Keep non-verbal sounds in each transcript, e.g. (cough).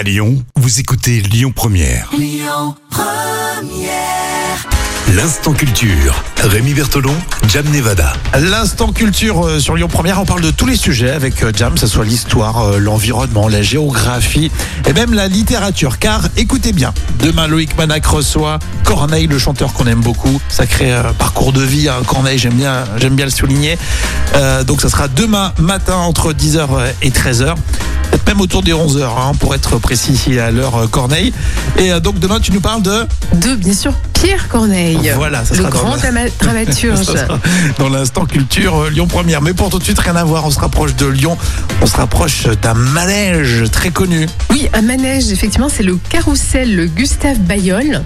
À Lyon, vous écoutez Lyon Première. L'instant culture. Rémi Bertolon, Jam Nevada. L'instant culture euh, sur Lyon Première, on parle de tous les sujets avec euh, Jam, que ce soit l'histoire, euh, l'environnement, la géographie et même la littérature. Car écoutez bien, demain Loïc Manac reçoit Corneille, le chanteur qu'on aime beaucoup. Sacré euh, parcours de vie, hein, Corneille, j'aime bien, j'aime bien le souligner. Euh, donc ça sera demain matin entre 10h et 13h. Peut-être même autour des 11h, hein, pour être précis ici à l'heure euh, Corneille. Et euh, donc demain, tu nous parles de... De, bien sûr, Pierre Corneille. Voilà, ça le sera dans grand drama- dramaturge. (laughs) Ça sera dans l'instant culture euh, Lyon Première. Mais pour tout de suite, rien à voir. On se rapproche de Lyon. On se rapproche d'un manège très connu. Oui, un manège, effectivement, c'est le carrousel Gustave Bayol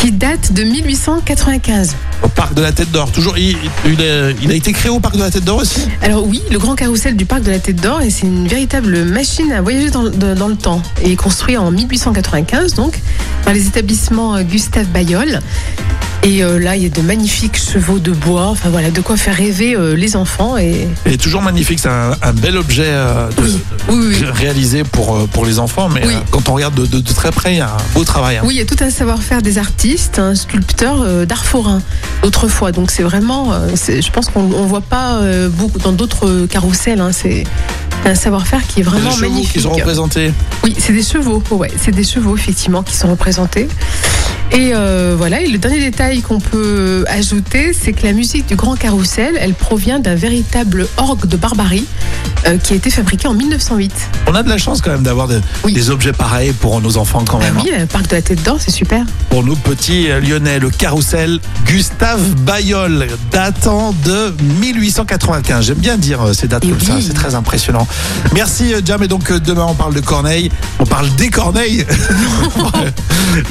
qui date de 1895. Au parc de la Tête d'Or. Toujours, il, il a, il a été créé au parc de la Tête d'Or aussi? Alors oui, le grand carrousel du parc de la Tête d'Or, et c'est une véritable machine à voyager dans, de- dans le temps. Et construit en 1895, donc, par les établissements Gustave Bayol. Et euh, là, il y a de magnifiques chevaux de bois. Enfin voilà, de quoi faire rêver euh, les enfants. Et toujours magnifique. C'est un, un bel objet euh, de- Oui, oui, oui. de- réalisé pour, pour les enfants. Mais quand on regarde de, de- de très près, il y a un beau travail. hein. Oui, il y a tout un savoir-faire des artistes, un sculpteur d'art forain autrefois. Donc c'est vraiment, je pense qu'on ne voit pas beaucoup dans d'autres carousels. hein. c'est un savoir-faire qui est vraiment magnifique. qui sont représentés. Oui, c'est des chevaux. Ouais, c'est des chevaux effectivement qui sont représentés. Et euh, voilà. Et le dernier détail qu'on peut ajouter, c'est que la musique du Grand Carrousel, elle provient d'un véritable orgue de Barbarie euh, qui a été fabriqué en 1908. On a de la chance quand même d'avoir de- Oui. des objets pareils pour nos enfants quand Ah même. hein. oui, le parc de la Tête d'Or, c'est super. pour nous petits euh, lyonnais, le carrousel Gustave Bayol, datant de 1895. J'aime bien dire ces dates Et comme ça, c'est très impressionnant. Merci Jam, et donc demain on parle de Corneille, on parle des Corneilles. (laughs) (laughs)